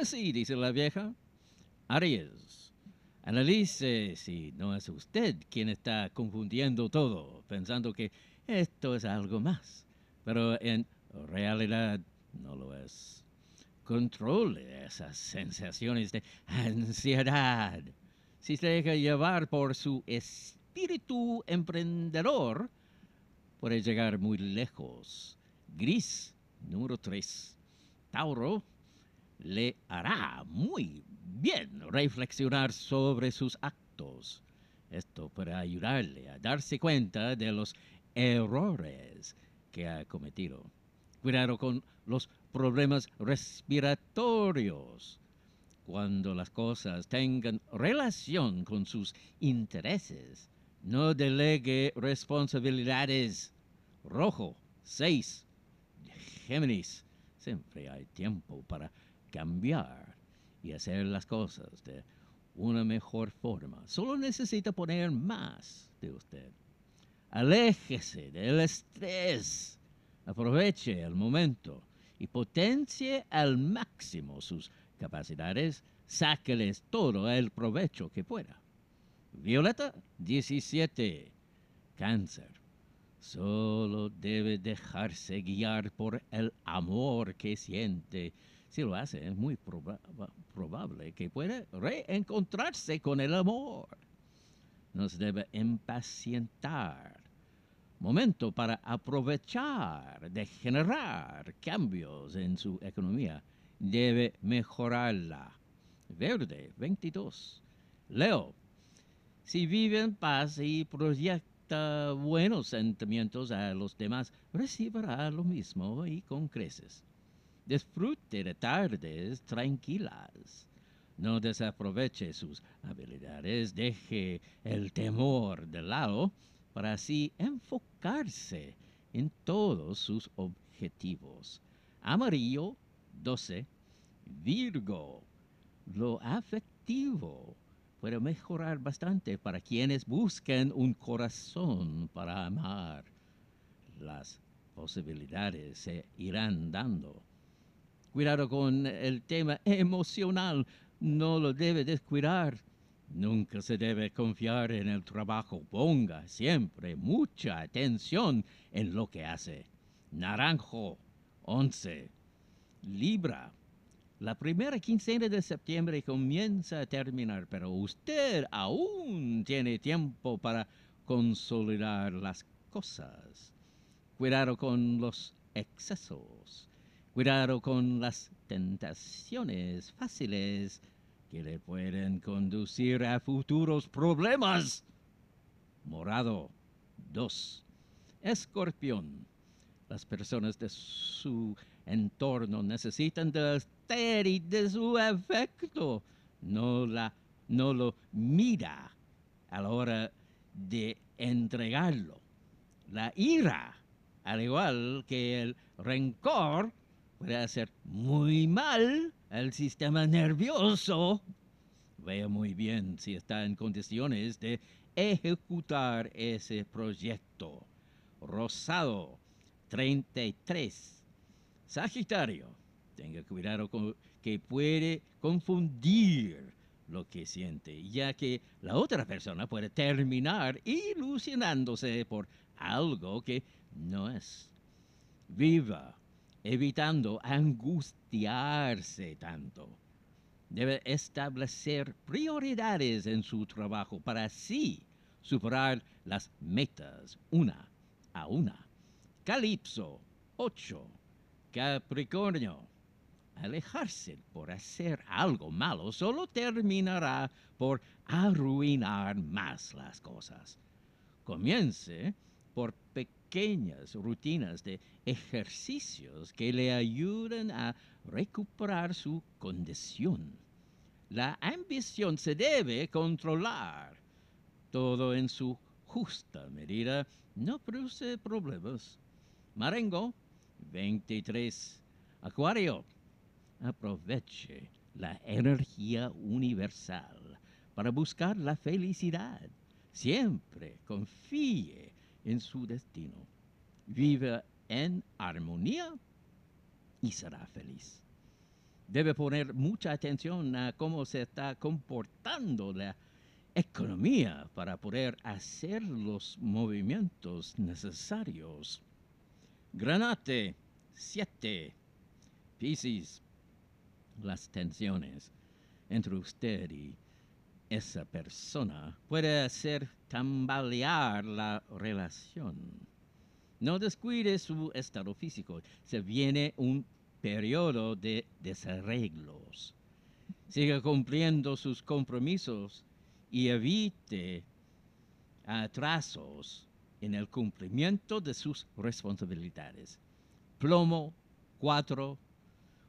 Así dice la vieja. Aries. Analice si no es usted quien está confundiendo todo, pensando que esto es algo más, pero en realidad no lo es. Controle esas sensaciones de ansiedad. Si se deja llevar por su espíritu emprendedor, puede llegar muy lejos. Gris, número 3. Tauro le hará muy bien reflexionar sobre sus actos. Esto para ayudarle a darse cuenta de los errores que ha cometido. Cuidado con los problemas respiratorios. Cuando las cosas tengan relación con sus intereses, no delegue responsabilidades. Rojo, 6. Géminis, siempre hay tiempo para cambiar y hacer las cosas de una mejor forma. Solo necesita poner más de usted. Aléjese del estrés. Aproveche el momento y potencie al máximo sus capacidades. Sáqueles todo el provecho que pueda. Violeta 17. Cáncer. Solo debe dejarse guiar por el amor que siente si lo hace, es muy probable que pueda reencontrarse con el amor. Nos debe impacientar. Momento para aprovechar de generar cambios en su economía. Debe mejorarla. Verde, 22. Leo, si vive en paz y proyecta buenos sentimientos a los demás, recibirá lo mismo y con creces. Disfrute de tardes tranquilas. No desaproveche sus habilidades, deje el temor de lado para así enfocarse en todos sus objetivos. Amarillo 12. Virgo. Lo afectivo puede mejorar bastante para quienes buscan un corazón para amar. Las posibilidades se irán dando Cuidado con el tema emocional, no lo debe descuidar. Nunca se debe confiar en el trabajo. Ponga siempre mucha atención en lo que hace. Naranjo, 11. Libra. La primera quincena de septiembre comienza a terminar, pero usted aún tiene tiempo para consolidar las cosas. Cuidado con los excesos. Cuidado con las tentaciones fáciles que le pueden conducir a futuros problemas. Morado 2. Escorpión. Las personas de su entorno necesitan de usted y de su afecto. No, la, no lo mira a la hora de entregarlo. La ira, al igual que el rencor, puede hacer muy mal al sistema nervioso. Vea muy bien si está en condiciones de ejecutar ese proyecto. Rosado 33. Sagitario, tenga cuidado con que puede confundir lo que siente, ya que la otra persona puede terminar ilusionándose por algo que no es. Viva evitando angustiarse tanto. Debe establecer prioridades en su trabajo para así superar las metas una a una. Calipso 8. Capricornio. Alejarse por hacer algo malo solo terminará por arruinar más las cosas. Comience por pequeñas rutinas de ejercicios que le ayuden a recuperar su condición. La ambición se debe controlar. Todo en su justa medida no produce problemas. Marengo 23. Acuario. Aproveche la energía universal para buscar la felicidad. Siempre confíe en su destino. Vive en armonía y será feliz. debe poner mucha atención a cómo se está comportando la economía para poder hacer los movimientos necesarios. Granate 7. Piscis. Las tensiones entre usted y esa persona puede hacer tambalear la relación. No descuide su estado físico. Se viene un periodo de desarreglos. Siga cumpliendo sus compromisos y evite atrasos en el cumplimiento de sus responsabilidades. Plomo 4,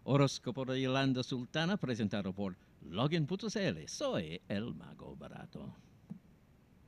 horóscopo de Yolanda Sultana, presentado por Login.cl. Soy el mago barato.